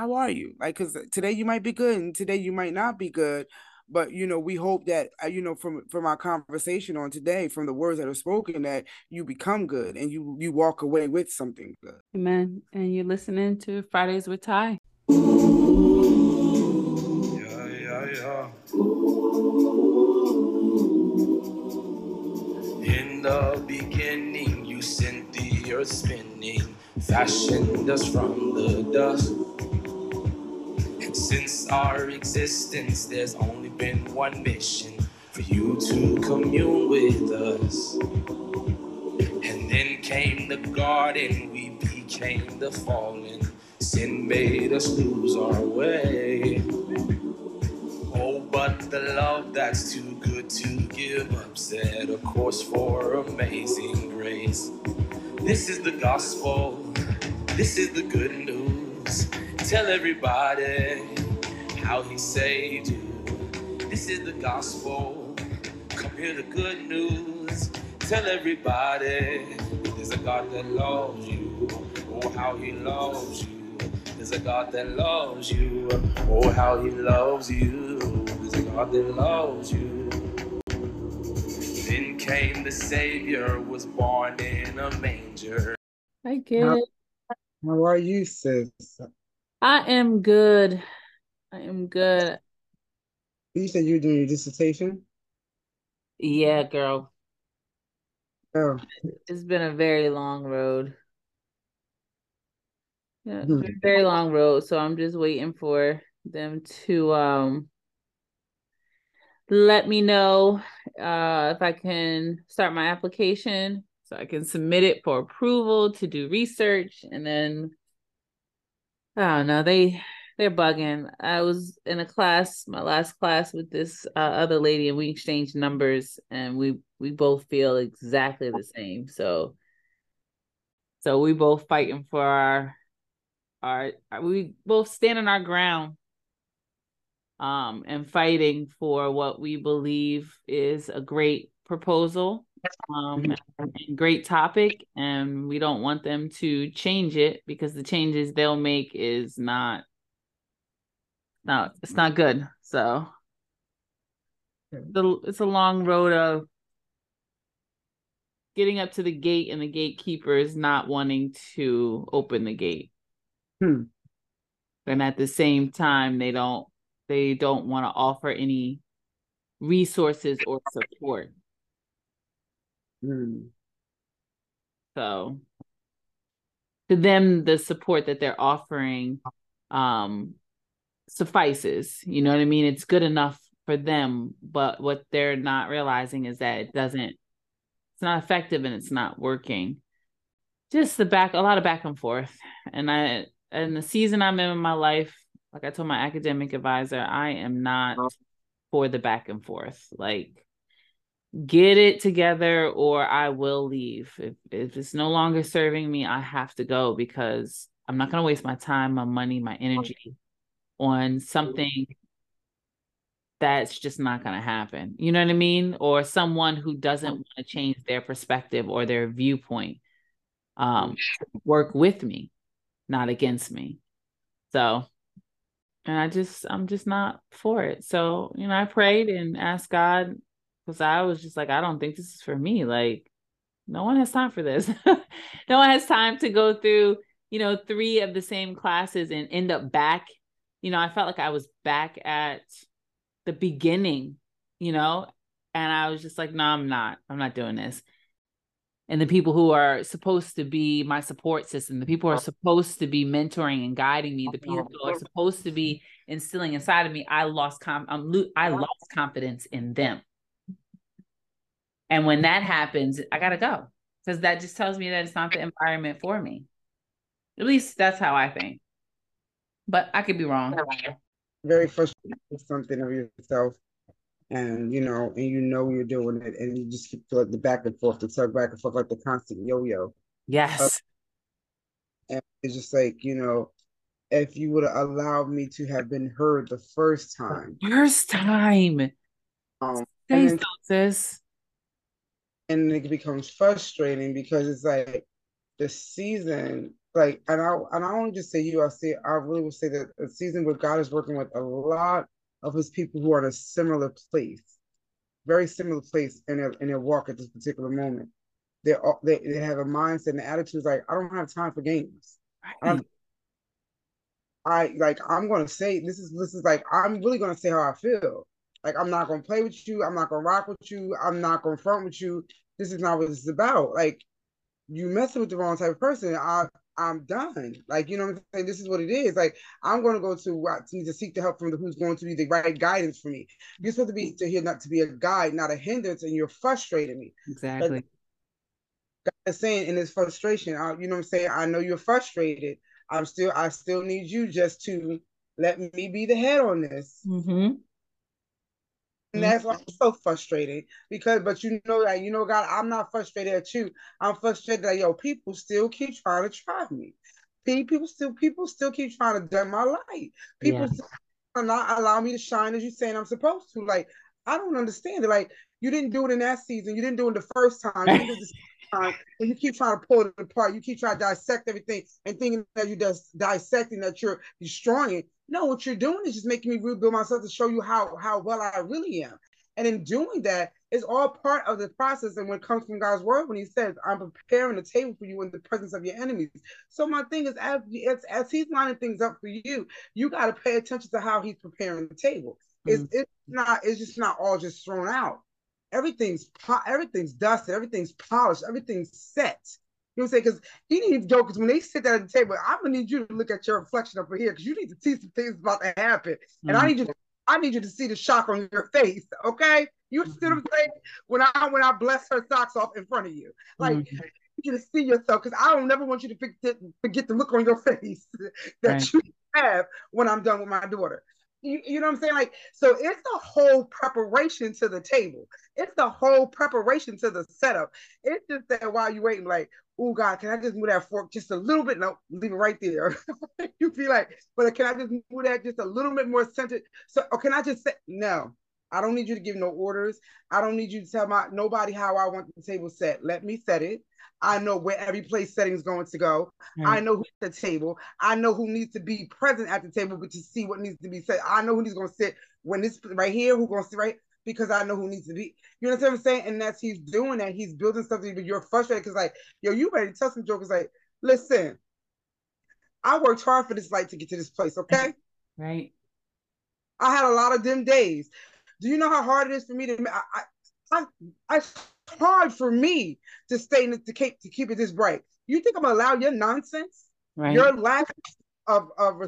how are you? Like, cause today you might be good and today you might not be good. But you know, we hope that uh, you know from from our conversation on today, from the words that are spoken, that you become good and you you walk away with something good. Amen. And you're listening to Fridays with Ty. Yeah, yeah, yeah. In the beginning, you sent the earth spinning, fashioned us from the dust. Since our existence, there's only been one mission for you to commune with us. And then came the garden, we became the fallen. Sin made us lose our way. Oh, but the love that's too good to give up set a course for amazing grace. This is the gospel, this is the good news. Tell everybody how he saved you. This is the gospel, come hear the good news. Tell everybody there's a God that loves you. Oh, how he loves you. There's a God that loves you. Oh, how he loves you. There's a God that loves you. Then came the Savior, was born in a manger. I get How- it. How are you, sis? I am good. I am good. You said you were doing your dissertation. Yeah, girl. Oh, It's been a very long road. Yeah, it's Hmm. been a very long road. So I'm just waiting for them to um let me know uh if I can start my application so I can submit it for approval to do research and then I don't know, they they're bugging. I was in a class, my last class with this uh, other lady and we exchanged numbers and we we both feel exactly the same. So so we both fighting for our our we both standing our ground um and fighting for what we believe is a great proposal um great topic and we don't want them to change it because the changes they'll make is not no it's not good. So the it's a long road of getting up to the gate and the gatekeeper is not wanting to open the gate. Hmm. and at the same time they don't they don't want to offer any resources or support hmm. so to them the support that they're offering um suffices you know what i mean? It's good enough for them but what they're not realizing is that it doesn't it's not effective and it's not working. Just the back a lot of back and forth and i and the season i'm in in my life like i told my academic advisor i am not for the back and forth like get it together or i will leave. If, if it's no longer serving me i have to go because i'm not going to waste my time my money my energy on something that's just not going to happen. You know what i mean? Or someone who doesn't want to change their perspective or their viewpoint um work with me not against me. So and i just i'm just not for it. So you know i prayed and asked god because i was just like i don't think this is for me like no one has time for this. No one has time to go through you know three of the same classes and end up back you know i felt like i was back at the beginning you know and i was just like no i'm not i'm not doing this. And the people who are supposed to be my support system, the people who are supposed to be mentoring and guiding me, the people who are supposed to be instilling inside of me, I lost com- I'm lo- I lost confidence in them. And when that happens, I gotta go because that just tells me that it's not the environment for me. At least that's how I think. But I could be wrong. Very frustrated with something of yourself, and you know, and you know you're doing it, and you just keep like the back and forth, the tug back and forth, like the constant yo-yo. Yes. And it's just like you know, if you would have allowed me to have been heard the first time, First time. um, Say so, sis. And it becomes frustrating because it's like the season like, and I and I don't just say you, I say I really will say that a season where God is working with a lot of His people who are in a similar place, very similar place in their in their walk at this particular moment. They're they they have a mindset and attitudes like I don't have time for games. Right. I like I'm gonna say this is this is like I'm really gonna say how I feel. Like I'm not gonna play with you. I'm not gonna rock with you. I'm not gonna front with you. This is not what this is about. Like you messing with the wrong type of person. I I'm done. Like you know what I'm saying. This is what it is. Like I'm gonna go to uh, to, to seek the help from the who's going to be the right guidance for me. You're supposed to be to here not to be a guide, not a hindrance, and you're frustrating me. Exactly. Like, God is saying in his frustration, I, you know what I'm saying. I know you're frustrated. I'm still I still need you just to let me be the head on this. Mm-hmm. And that's why I'm so frustrated because, but you know that you know, God, I'm not frustrated at you. I'm frustrated that yo, people still keep trying to try me. People still, people still keep trying to dim my light. People yeah. are not allow me to shine as you're saying I'm supposed to. Like, I don't understand it. Like, you didn't do it in that season. You didn't do it the first time. You time, and you keep trying to pull it apart. You keep trying to dissect everything and thinking that you're just dissecting that you're destroying it. No, what you're doing is just making me rebuild myself to show you how how well I really am. And in doing that, it's all part of the process. And when it comes from God's word, when He says, "I'm preparing a table for you in the presence of your enemies," so my thing is, as as, He's lining things up for you, you got to pay attention to how He's preparing the table. Mm-hmm. It's it's not it's just not all just thrown out everything's everything's dusted, everything's polished, everything's set. You know what I'm saying? Because he needs to go, because when they sit down at the table, I'm gonna need you to look at your reflection over here because you need to see some things about to happen. Mm-hmm. And I mm-hmm. need you to I need you to see the shock on your face, okay? You see what I'm saying? When I when I bless her socks off in front of you. Like mm-hmm. you to see yourself because I don't never want you to forget, forget the look on your face that right. you have when I'm done with my daughter. You, you know what I'm saying? Like, so it's the whole preparation to the table. It's the whole preparation to the setup. It's just that while you're waiting, like, oh God, can I just move that fork just a little bit? No, leave it right there. you feel like, but can I just move that just a little bit more centered? So, or can I just say no? I don't need you to give no orders. I don't need you to tell my nobody how I want the table set. Let me set it. I know where every place setting is going to go. Right. I know who's at the table. I know who needs to be present at the table, but to see what needs to be said. I know who's going to sit when this right here, who's going to sit right because I know who needs to be. You know what I'm saying? And that's he's doing that. He's building something, but you're frustrated because like, yo, you ready to tell some jokers like, listen, I worked hard for this light to get to this place, okay? Right. I had a lot of them days. Do you know how hard it is for me to I I, I, I hard for me to stay in, to keep to keep it this bright. You think I'm gonna allow your nonsense, right. your lack of, of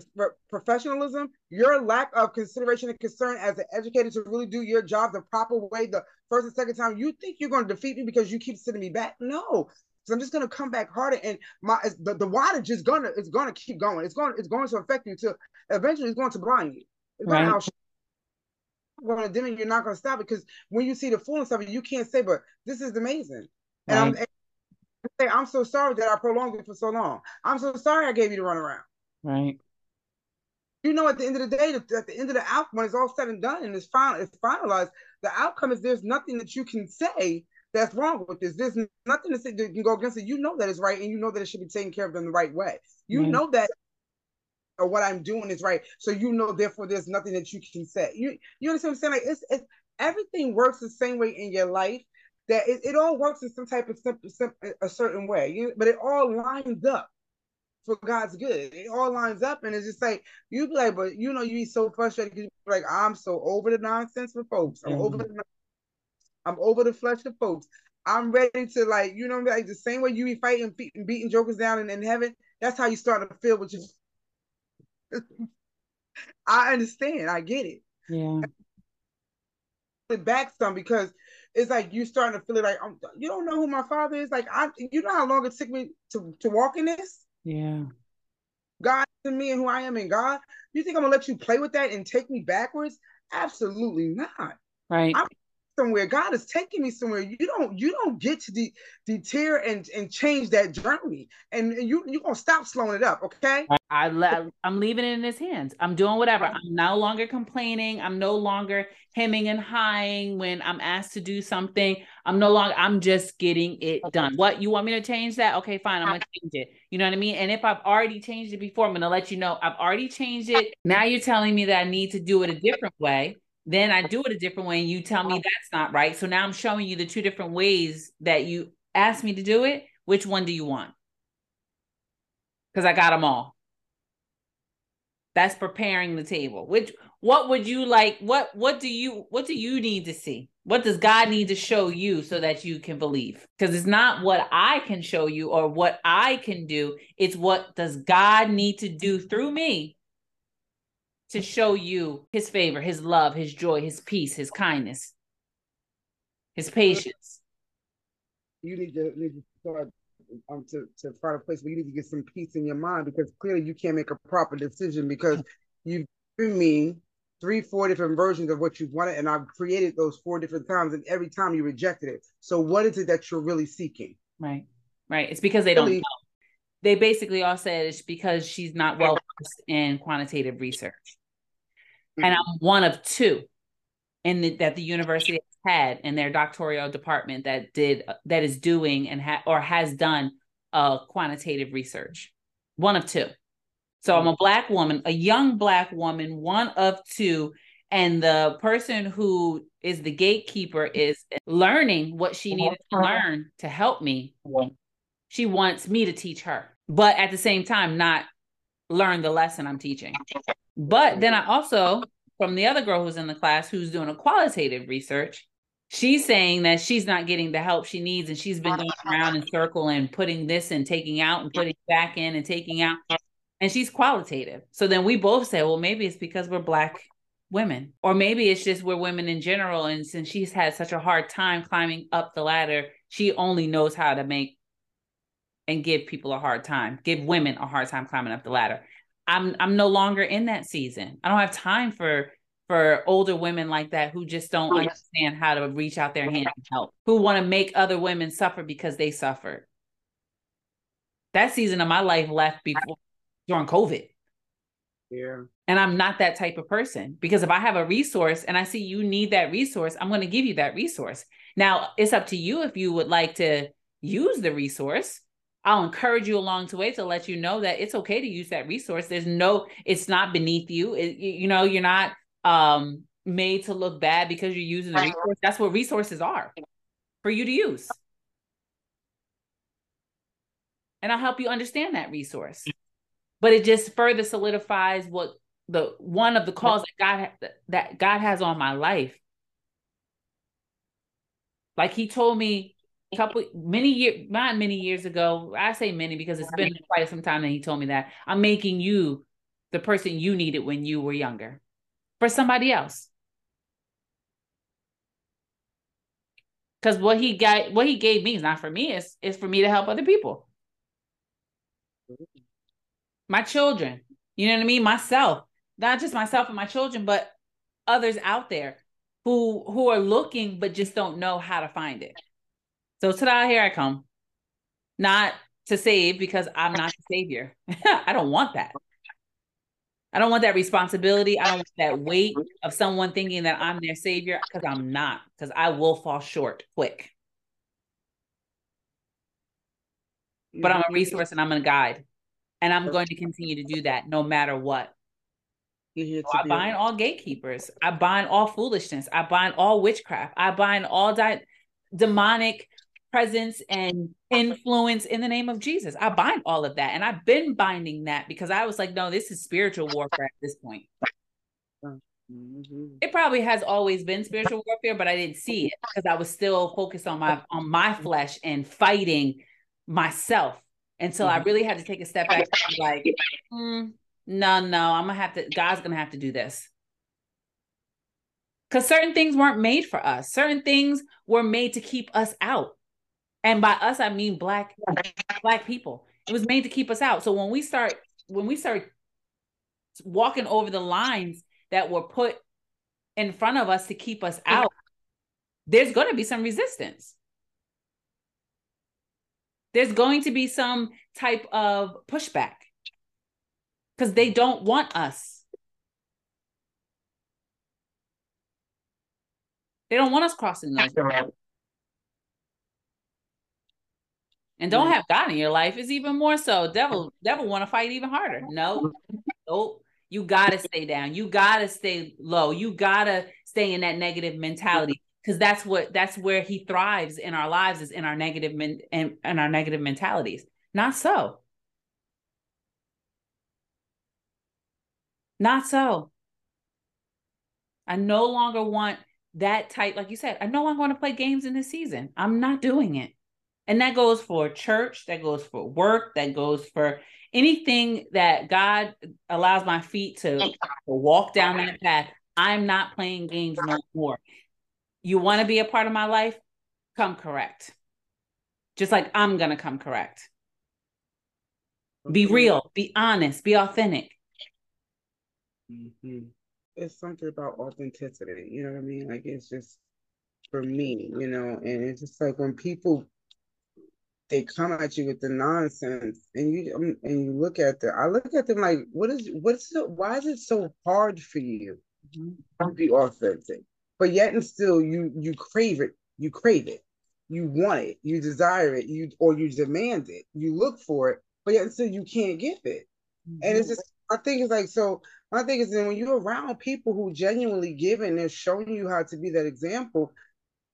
professionalism, your lack of consideration and concern as an educator to really do your job the proper way, the first and second time, you think you're going to defeat me because you keep sending me back? No. So I'm just gonna come back harder, and my the, the water just gonna it's gonna keep going. It's going it's going to affect you till eventually it's going to blind you. It's right. Going to it, you're not going to stop it because when you see the fullness of it, you can't say, but this is amazing. And right. I'm and say, I'm so sorry that I prolonged it for so long. I'm so sorry I gave you the runaround. Right. You know, at the end of the day, at the end of the outcome, when it's all said and done and it's final, it's finalized. The outcome is there's nothing that you can say that's wrong with this. There's nothing to say that can go against it. You know that it's right, and you know that it should be taken care of in the right way. You know that or what I'm doing is right. So you know, therefore, there's nothing that you can say. You you understand what I'm saying? Like it's, it's everything works the same way in your life. That it, it all works in some type of simple, simple a certain way. You, but it all lines up for God's good. It all lines up, and it's just like you be like, but you know, you be so frustrated because like, I'm so over the nonsense with folks. I'm mm-hmm. over the, I'm over the flesh of folks. I'm ready to like, you know, like the same way you be fighting, beating, beating jokers down in, in heaven. That's how you start to feel with your I understand. I get it. Yeah. It back some because it's like you starting to feel it like um, you don't know who my father is. Like I, you know how long it took me to to walk in this. Yeah. God and me and who I am in God. You think I'm gonna let you play with that and take me backwards? Absolutely not. Right. I'm somewhere. God is taking me somewhere. You don't you don't get to de- deter and and change that journey, and, you you gonna stop slowing it up, okay? I le- I'm leaving it in his hands. I'm doing whatever. I'm no longer complaining. I'm no longer hemming and hawing when I'm asked to do something. I'm no longer. I'm just getting it done. What you want me to change that? Okay, fine. I'm gonna change it. You know what I mean? And if I've already changed it before, I'm gonna let you know I've already changed it. Now you're telling me that I need to do it a different way then I do it a different way and you tell me oh. that's not right. So now I'm showing you the two different ways that you asked me to do it. Which one do you want? Because I got them all. That's preparing the table. Which what would you like? What what do you what do you need to see? What does God need to show you so that you can believe? Because it's not what I can show you or what I can do. It's what does God need to do through me to show you his favor, his love, his joy, his peace, his kindness, his patience. You need to, need to start um, to, to find a place where you need to get some peace in your mind because clearly you can't make a proper decision because you've given me three, four different versions of what you wanted, and I've created those four different times, and every time you rejected it. So, what is it that you're really seeking? Right, right. It's because they really? don't know. They basically all said it's because she's not well versed in quantitative research mm-hmm. and I'm one of two in the, that the university has had in their doctoral department that did that is doing and ha- or has done uh, quantitative research. One of two. So I'm a black woman, a young black woman, one of two, and the person who is the gatekeeper is learning what she needed to learn to help me. She wants me to teach her, but at the same time, not learn the lesson I'm teaching. But then I also, from the other girl who's in the class who's doing a qualitative research, she's saying that she's not getting the help she needs and she's been going around in circle and putting this and taking out and putting back in and taking out. And she's qualitative. So then we both say, well, maybe it's because we're black women, or maybe it's just we're women in general. And since she's had such a hard time climbing up the ladder, she only knows how to make and give people a hard time, give women a hard time climbing up the ladder. I'm I'm no longer in that season. I don't have time for for older women like that who just don't oh, understand how to reach out their hand and help, who want to make other women suffer because they suffered. That season of my life left before during COVID. Yeah. And I'm not that type of person because if I have a resource and I see you need that resource, I'm going to give you that resource. Now, it's up to you if you would like to use the resource I'll encourage you along the way to let you know that it's okay to use that resource. There's no, it's not beneath you. It, you know, you're not um, made to look bad because you're using the resource. That's what resources are for you to use. And I'll help you understand that resource. But it just further solidifies what the one of the calls that God that God has on my life. Like he told me couple many years not many years ago i say many because it's been quite some time that he told me that. I'm making you the person you needed when you were younger for somebody else. Because what he got what he gave me is not for me. It's, it's for me to help other people. My children. You know what i mean? Myself. Not just myself and my children but others out there who who are looking but just don't know how to find it so ta-da, here I come. Not to save because I'm not the savior. I don't want that. I don't want that responsibility. I don't want that weight of someone thinking that I'm their savior because I'm not, because I will fall short quick. But I'm a resource and I'm a guide. And I'm going to continue to do that no matter what. So I bind all gatekeepers. I bind all foolishness. I bind all witchcraft. I bind all di- demonic presence and influence in the name of Jesus. I bind all of that. And I've been binding that because I was like, no, this is spiritual warfare at this point. Mm-hmm. It probably has always been spiritual warfare, but I didn't see it because I was still focused on my on my flesh and fighting myself until mm-hmm. I really had to take a step back and like, mm, no, no, I'm gonna have to. God's gonna have to do this because certain things weren't made for us. Certain things were made to keep us out. And by us, I mean black black people. It was made to keep us out. So when we start when we start walking over the lines that were put in front of us to keep us out, there's going to be some resistance. There's going to be some type of pushback because they don't want us. They don't want us crossing those. And don't mm. have God in your life is even more so. Devil, devil want to fight even harder. No, nope. You gotta stay down. You gotta stay low. You gotta stay in that negative mentality because that's what that's where he thrives in our lives is in our negative men and, and our negative mentalities. Not so. Not so. I no longer want that type, like you said, I no longer want to play games in this season. I'm not doing it. And that goes for church, that goes for work, that goes for anything that God allows my feet to, to walk down that path. I'm not playing games no more. You want to be a part of my life? Come correct. Just like I'm going to come correct. Be real, be honest, be authentic. Mm-hmm. It's something about authenticity. You know what I mean? Like it's just for me, you know, and it's just like when people they come at you with the nonsense and you um, and you look at them i look at them like what is what's the, why is it so hard for you mm-hmm. to be authentic but yet and still you you crave it you crave it you want it you desire it you or you demand it you look for it but yet and still you can't get it mm-hmm. and it's just i think it's like so my thing is then when you're around people who genuinely give and they're showing you how to be that example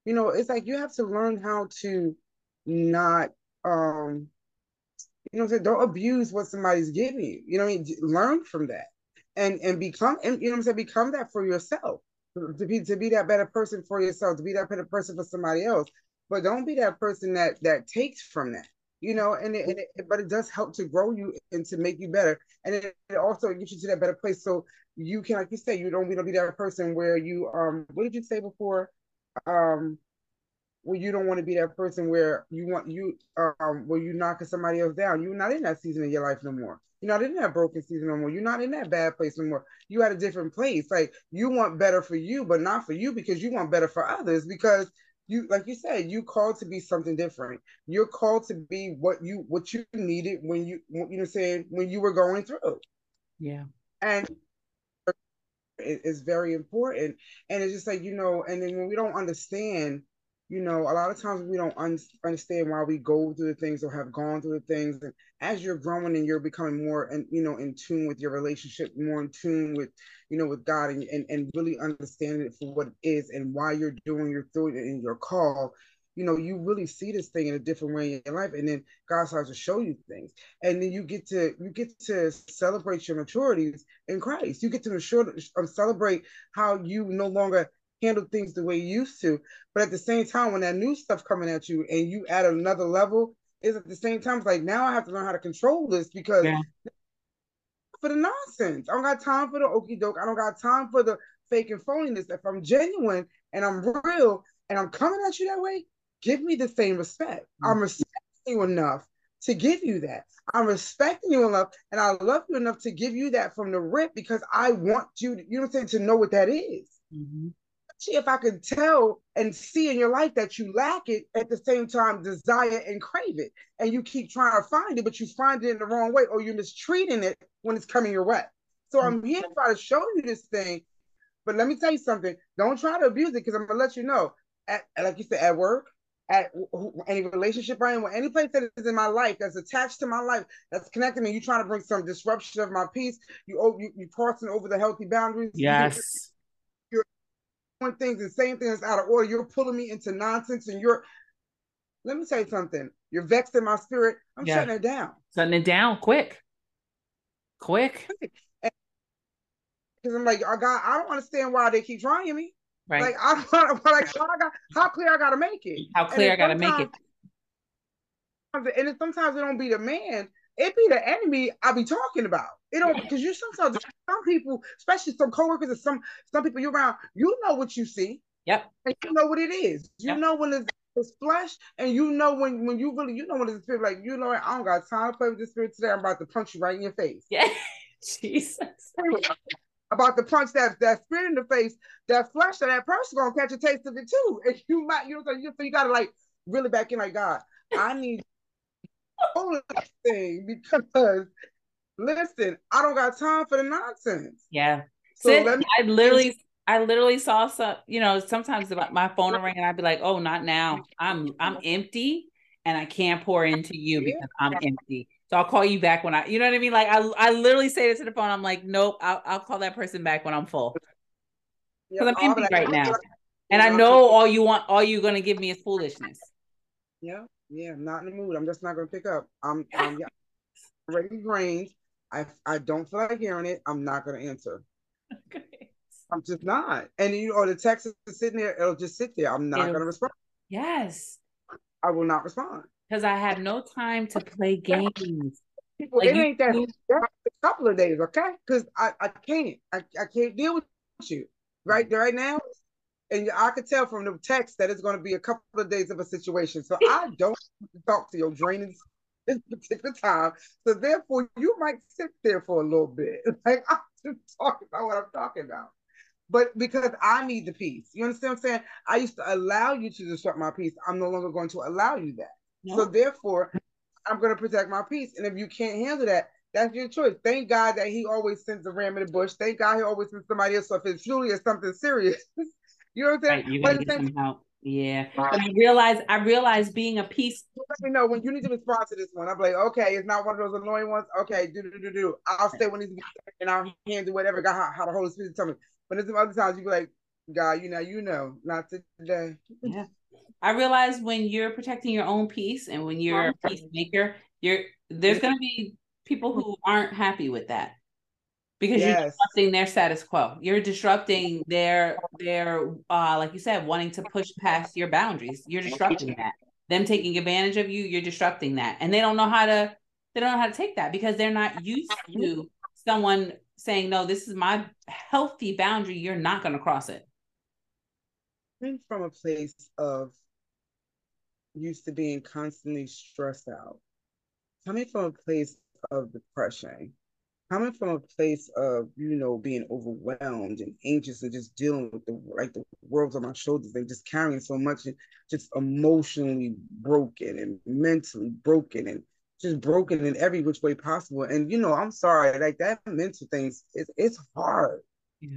you know it's like you have to learn how to not um you know what I'm saying? Don't abuse what somebody's giving you. You know what I mean? Learn from that. And and become and you know what I'm saying, become that for yourself. To be to be that better person for yourself, to be that better person for somebody else. But don't be that person that that takes from that. You know, and it, and it, but it does help to grow you and to make you better, and it, it also gets you to that better place. So you can, like you say, you don't want to be that person where you um. What did you say before? Um, where you don't want to be that person where you want you um where you knocking somebody else down. You're not in that season of your life no more. You're not in that broken season no more. You're not in that bad place no more. You at a different place. Like you want better for you, but not for you because you want better for others because you like you said you called to be something different you're called to be what you what you needed when you you know saying when you were going through yeah and it is very important and it's just like you know and then when we don't understand you know, a lot of times we don't un- understand why we go through the things or have gone through the things. And as you're growing and you're becoming more and you know in tune with your relationship, more in tune with you know with God, and and, and really understanding it for what it is and why you're doing you're doing it in your call. You know, you really see this thing in a different way in your life, and then God starts to show you things, and then you get to you get to celebrate your maturities in Christ. You get to mature, um, celebrate how you no longer handle things the way you used to. But at the same time, when that new stuff coming at you and you add another level, is at the same time it's like now I have to learn how to control this because yeah. for the nonsense. I don't got time for the okey doke. I don't got time for the fake and phoniness. If I'm genuine and I'm real and I'm coming at you that way, give me the same respect. Mm-hmm. I'm respecting you enough to give you that. I'm respecting you enough and I love you enough to give you that from the rip because I want you, to, you know what I'm saying, to know what that is. Mm-hmm if I can tell and see in your life that you lack it at the same time desire and crave it and you keep trying to find it but you find it in the wrong way or you're mistreating it when it's coming your way so i'm mm-hmm. here to try to show you this thing but let me tell you something don't try to abuse it because i'm gonna let you know at, like you said at work at any relationship I am, or any place that is in my life that's attached to my life, that's connected me. You trying to bring some disruption of my peace. You you you crossing over the healthy boundaries. Yes doing things and saying things out of order. You're pulling me into nonsense and you're let me say something. You're vexing my spirit. I'm yeah. shutting it down. Shutting it down quick. Quick. Because I'm like, oh, I got I don't understand why they keep trying me. Right. Like I don't like how, I got, how clear I gotta make it. How clear I gotta make it. And sometimes it don't be the man, it be the enemy I be talking about. It don't because you sometimes some people, especially some coworkers and some some people you around, you know what you see. Yep. And you know what it is. You yep. know when it's, it's flesh, and you know when when you really you know when it's spirit. Like you know, I don't got time to play with this spirit today. I'm about to punch you right in your face. Yeah. Jesus. about to punch that that spirit in the face, that flesh of that person gonna catch a taste of it too. And you might, you know, so you, so you gotta like really back in like God. I need of thing because listen, I don't got time for the nonsense. Yeah. So Sid, me- I literally I literally saw some, you know, sometimes my phone will ring and I'd be like, oh, not now. I'm I'm empty and I can't pour into you because I'm empty. So I'll call you back when I, you know what I mean? Like I, I literally say this to the phone. I'm like, nope, I'll, I'll call that person back when I'm full. Because I'm empty right now. And I know all you want, all you're going to give me is foolishness. Yeah. Yeah. I'm not in the mood. I'm just not going to pick up. I'm, um, I'm yeah, ready grains. I, I don't feel like hearing it. I'm not going to answer. Okay. I'm just not. And you know, the text is sitting there, it'll just sit there. I'm not going to respond. Yes. I will not respond because I have no time to play games. People, like it ain't that. That's a couple of days, okay? Because I, I can't. I, I can't deal with you right right now. And I could tell from the text that it's going to be a couple of days of a situation. So I don't talk to your draining this particular time. So therefore, you might sit there for a little bit. Like I'm just talking about what I'm talking about. But because I need the peace. You understand what I'm saying? I used to allow you to disrupt my peace. I'm no longer going to allow you that. So therefore, I'm going to protect my peace. And if you can't handle that, that's your choice. Thank God that He always sends a ram in the bush. Thank God He always sends somebody else. So if it's truly is something serious, you know what I'm saying? Right, get help. Yeah, but I realize I realize being a peace. Let me know when you need to respond to this one. I'm like, okay, it's not one of those annoying ones. Okay, do do do do. I'll stay when he's and I'll handle whatever God how, how the Holy Spirit tell me. But there's some other times you be like, God, you know, you know, not today. Yeah. I realize when you're protecting your own peace and when you're a peacemaker, you're there's gonna be people who aren't happy with that because yes. you're disrupting their status quo. You're disrupting their their uh like you said, wanting to push past your boundaries. You're disrupting that. Them taking advantage of you, you're disrupting that. And they don't know how to they don't know how to take that because they're not used to someone saying, No, this is my healthy boundary. You're not gonna cross it. Coming from a place of used to being constantly stressed out, coming from a place of depression, coming from a place of you know being overwhelmed and anxious and just dealing with the like the world's on my shoulders and just carrying so much and just emotionally broken and mentally broken and just broken in every which way possible and you know i'm sorry like that mental things it's, it's hard yeah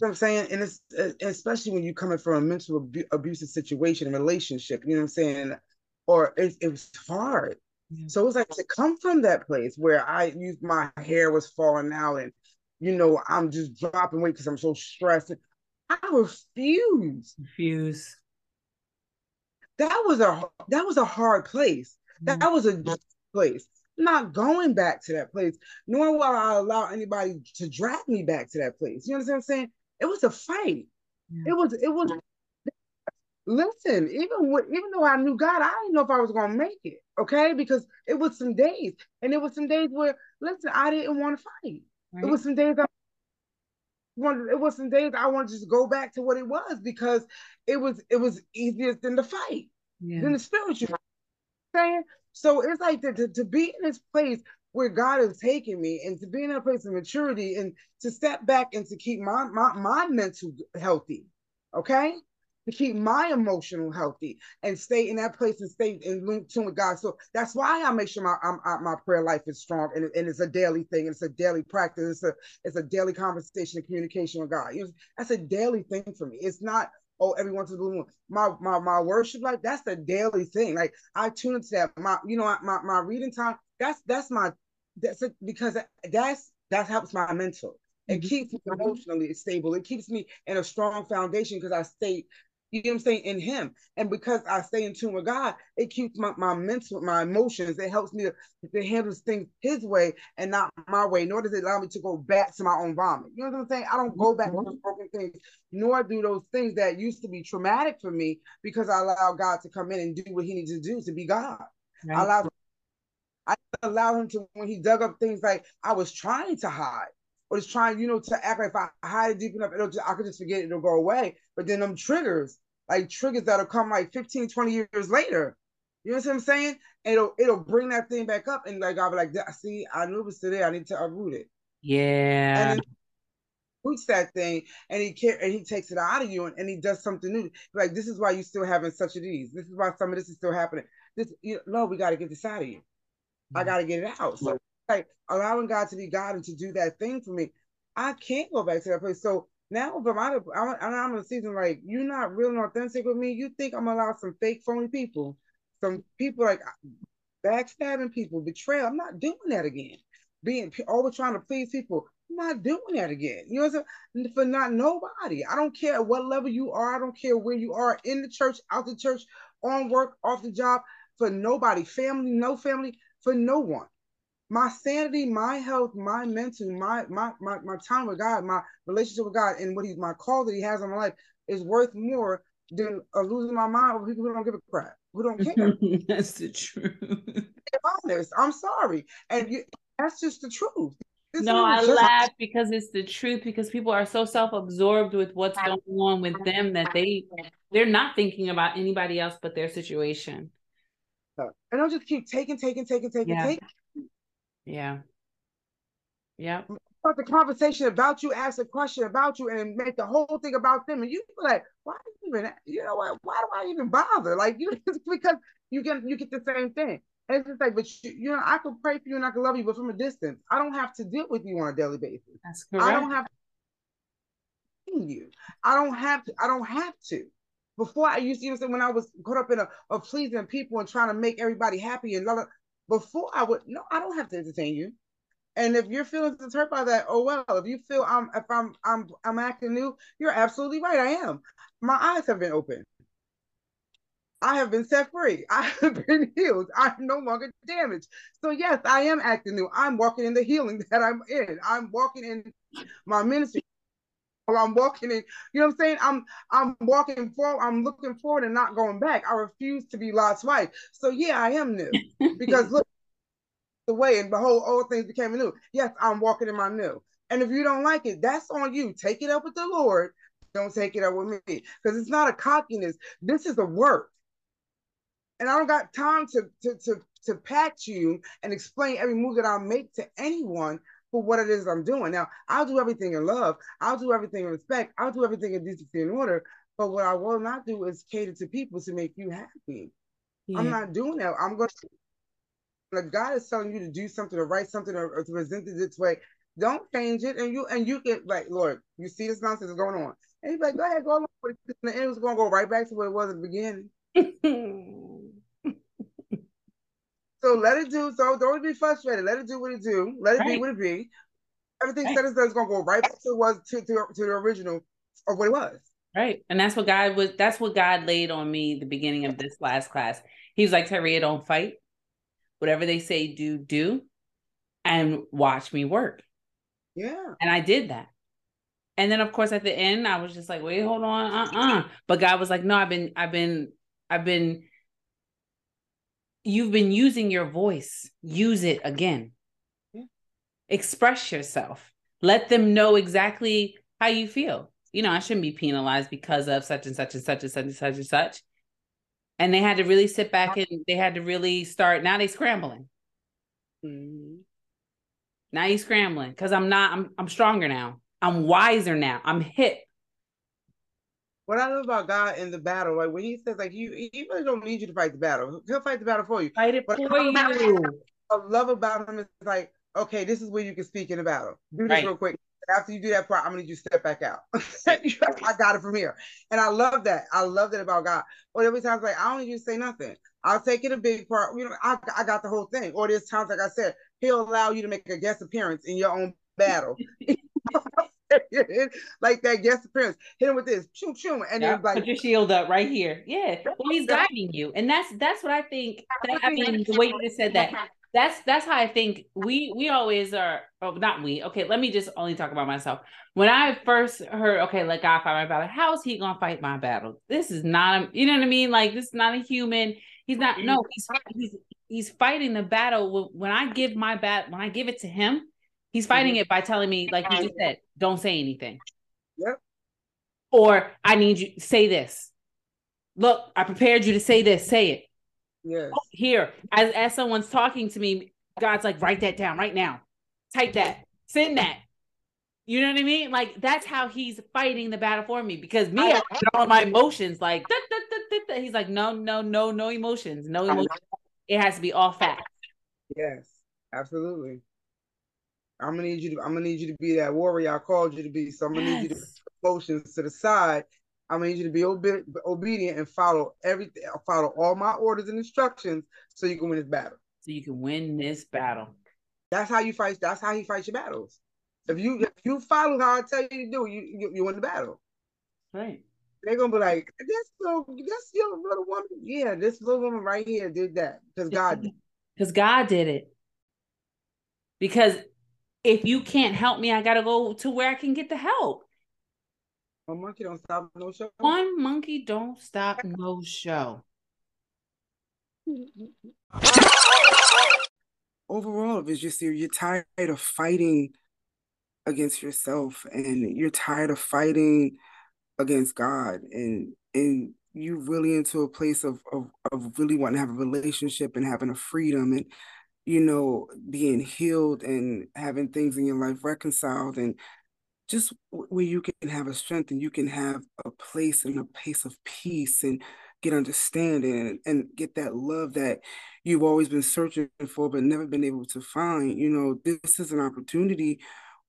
You know what I'm saying? And it's uh, especially when you're coming from a mental abu- abusive situation, a relationship, you know what I'm saying? Or it, it was hard. Yeah. So it was like to come from that place where I used my hair was falling out and, you know, I'm just dropping weight because I'm so stressed. I refuse. Refuse. That was a that was a hard place. Mm-hmm. That was a place. I'm not going back to that place, nor will I allow anybody to drag me back to that place. You understand what I'm saying? It was a fight. Yeah. It was it was listen, even with, even though I knew God, I didn't know if I was gonna make it. Okay, because it was some days, and it was some days where listen, I didn't want to fight. Right. It was some days I wanted. It was some days I wanted to just go back to what it was because it was it was easier than the fight, yeah. than the spiritual. Saying so, it's like to, to, to be in this place where God has taken me and to be in a place of maturity and to step back and to keep my my, my mental healthy, okay? To keep my emotional healthy and stay in that place and stay in tune with God. So that's why I make sure my I, my prayer life is strong and, and it's a daily thing. It's a daily practice. It's a it's a daily conversation and communication with God. You know, that's a daily thing for me. It's not oh, every once in a blue moon. My my my worship life, that's a daily thing. Like I tune into that. My you know my my reading time, that's that's my that's it because that's that helps my mental. It mm-hmm. keeps me emotionally stable. It keeps me in a strong foundation because I stay, you know what I'm saying, in him. And because I stay in tune with God, it keeps my, my mental, my emotions. It helps me to, to handle things his way and not my way, nor does it allow me to go back to my own vomit. You know what I'm saying? I don't go back to those broken things, nor do those things that used to be traumatic for me because I allow God to come in and do what he needs to do to be God. Right. I allow I allow him to when he dug up things like I was trying to hide or just trying, you know, to act like if I hide it deep enough, it'll just, I could just forget it, it'll go away. But then them triggers, like triggers that'll come like 15, 20 years later. You know what I'm saying? It'll it'll bring that thing back up and like I'll be like, see, I knew it was today. I need to uproot it. Yeah. And boots that thing and he care and he takes it out of you and, and he does something new. Like this is why you still having such a these. This is why some of this is still happening. This you know, no, we got to get this out of you. I mm. got to get it out. So like allowing God to be God and to do that thing for me, I can't go back to that place. So now if I'm out of I'm, I'm in a season like you're not real and authentic with me, you think I'm gonna allow some fake phony people, some people like backstabbing people, betrayal. I'm not doing that again. Being always trying to please people. I'm not doing that again. You know what I'm saying? For not nobody. I don't care what level you are. I don't care where you are in the church, out the church, on work, off the job. For nobody, family, no family, for no one. My sanity, my health, my mental, my my my, my time with God, my relationship with God, and what He's my call that He has on my life is worth more than uh, losing my mind over people who don't give a crap, who don't care. That's the truth. honest. I'm sorry, and you, that's just the truth. This no, I just, laugh because it's the truth. Because people are so self-absorbed with what's going on with them that they they're not thinking about anybody else but their situation. And I'll just keep taking, taking, taking, taking, Yeah. taking. Yeah. Yeah. Start the conversation about you, ask a question about you, and make the whole thing about them. And you be like, why even? You know what? Why do I even bother? Like you, because you get you get the same thing. And it's just like, but you, you know, I could pray for you and I could love you, but from a distance, I don't have to deal with you on a daily basis. That's correct. I don't have to you. I don't have to. I don't have to. Before I used to, you know, when I was caught up in a of pleasing people and trying to make everybody happy and blah, before I would no, I don't have to entertain you. And if your feelings is hurt by that, oh well. If you feel I'm if I'm I'm I'm acting new, you're absolutely right. I am. My eyes have been opened. I have been set free. I have been healed. I'm no longer damaged. So yes, I am acting new. I'm walking in the healing that I'm in. I'm walking in my ministry. Or I'm walking in, you know what I'm saying? I'm I'm walking forward, I'm looking forward and not going back. I refuse to be Lot's wife. So yeah, I am new. Because look the way and behold, all things became new. Yes, I'm walking in my new. And if you don't like it, that's on you. Take it up with the Lord. Don't take it up with me. Because it's not a cockiness. This is a work. And I don't got time to to to to patch you and explain every move that I'll make to anyone for what it is I'm doing. Now, I'll do everything in love. I'll do everything in respect. I'll do everything in decency and order. But what I will not do is cater to people to make you happy. I'm not doing that. I'm going to, like God is telling you to do something or write something or, or to present it this way. Don't change it. And you and you get like, Lord, you see this nonsense is going on. And he's like, go ahead, go along with it. And the end was going to go right back to what it was at the beginning. So let it do. So don't be frustrated. Let it do what it do. Let it be what it be. Everything Right. said is done is gonna go right back to was to, to, to the original of what it was. Right. And that's what God was that's what God laid on me the beginning of this last class. He was like, Taria, don't fight. Whatever they say, do, do, and watch me work. Yeah. And I did that. And then of course at the end, I was just like, wait, hold on, uh-uh. But God was like, no, I've been, I've been, I've been, you've been using your voice. Use it again. Yeah. Express yourself. Let them know exactly how you feel. You know, I shouldn't be penalized because of such and such and such and such and such and such. And they had to really sit back and they had to really start. Now they scrambling. Mhm. Now you scrambling because I'm not. I'm I'm stronger now. I'm wiser now. I'm hip. What I love about God in the battle, like when He says, like you, He really don't need you to fight the battle. He'll fight the battle for you. Fight it But for you. I love about Him is like, okay, this is where you can speak in the battle. Do this Right. real quick. After you do that part, I'm gonna need you to step back out. I got it from here, and I love that. I love that about God. Or every time, like I don't need you to say nothing. I'll take it a big part. You know, I, I got the whole thing. Or there's times, like I said, He'll allow you to make a guest appearance in your own battle. like that guest appearance, hit him with this, choo choo, and Yeah, then like put your shield up right here. Yeah. Well, he's guiding you. And that's that's what I think. That, I mean, the way you just said that, that's that's how I think we we always are. Oh, not we. Okay, let me just only talk about myself. When I first heard, okay, let God fight my battle, how's he gonna fight my battle? This is not a, you know what I mean? Like this is not a human. He's not. No, he's he's he's fighting the battle. When I give my bat, when I give it to him, he's fighting it by telling me, like you just said, don't say anything. Yep. Or I need you say this. Look, I prepared you to say this. Say it yes, oh, here as as someone's talking to me god's like write that down right now type that send that You know what I mean? Like that's how he's fighting the battle for me because me, I all my emotions like da, da, da, he's like, no, no, no, no emotions, no emotions. It has to be all facts. Yes, absolutely. I'm gonna need you to I'm gonna need you to be that warrior I called you to be. So I'm gonna yes. need you to put emotions to the side. I'm gonna need you to be obe- obedient and follow everything, follow all my orders and instructions so you can win this battle. So you can win this battle. That's how you fight. That's how he fights your battles. If you if you follow how I tell you to do, you you, you win the battle. Right. They're gonna be like, this little, this your little woman, yeah, this little woman right here did that because God. Because God did it. Because if you can't help me, I gotta go to where I can get the help. One monkey don't stop no show. One monkey don't stop no show. Overall, if it's just you're, you're tired of fighting against yourself and you're tired of fighting against God and and you really into a place of, of of really wanting to have a relationship and having a freedom and you know being healed and having things in your life reconciled and just where you can have a strength and you can have a place and a pace of peace and get understanding and, and get that love that you've always been searching for but never been able to find you know this is an opportunity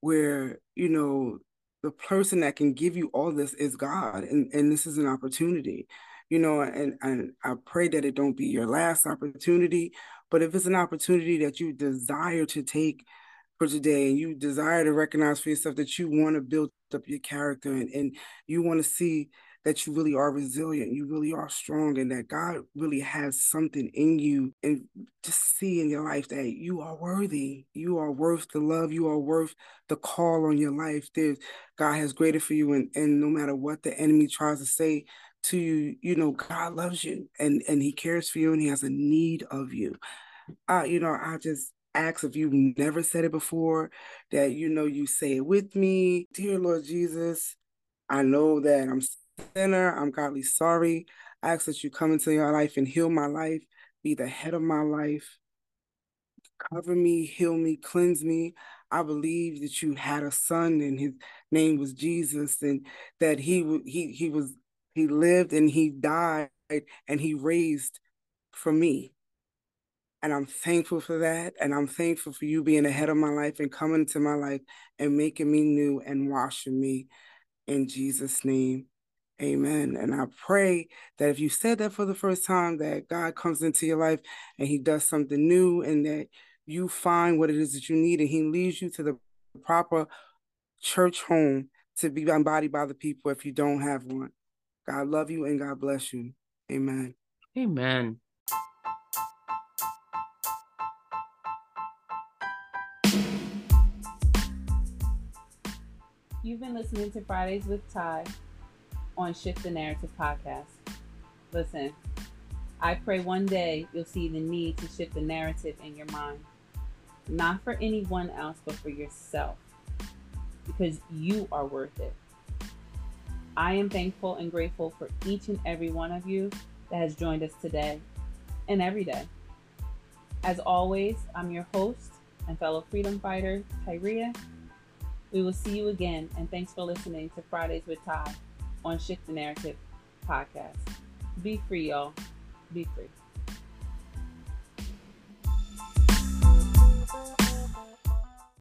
where you know the person that can give you all this is God and and this is an opportunity you know and and I pray that it don't be your last opportunity but if it's an opportunity that you desire to take for today and you desire to recognize for yourself that you want to build up your character and, and you want to see that you really are resilient, you really are strong, and that God really has something in you. And just see in your life that you are worthy. You are worth the love. You are worth the call on your life. There's God has greater for you, and and no matter what the enemy tries to say to you, you know God loves you, and and He cares for you, and He has a need of you. Uh, you know, I just ask if you've never said it before, that you know you say it with me, dear Lord Jesus. I know that I'm sinner. I'm godly sorry. I ask that you come into your life and heal my life, be the head of my life. Cover me, heal me, cleanse me. I believe that you had a son and his name was Jesus and that he he he was he lived and he died and he raised for me. And I'm thankful for that. And I'm thankful for you being ahead of my life and coming to my life and making me new and washing me in Jesus' name. Amen. And I pray that if you said that for the first time, that God comes into your life and he does something new and that you find what it is that you need and he leads you to the proper church home to be embodied by the people if you don't have one. God love you and God bless you. Amen. Amen. You've been listening to Fridays with Ty on Shift the Narrative podcast. Listen, I pray one day you'll see the need to shift the narrative in your mind, not for anyone else, but for yourself, because you are worth it. I am thankful and grateful for each and every one of you that has joined us today and every day. As always, I'm your host and fellow freedom fighter, Tyria. We will see you again, and thanks for listening to Fridays with Ty on Shift the Narrative podcast. Be free, y'all. Be free.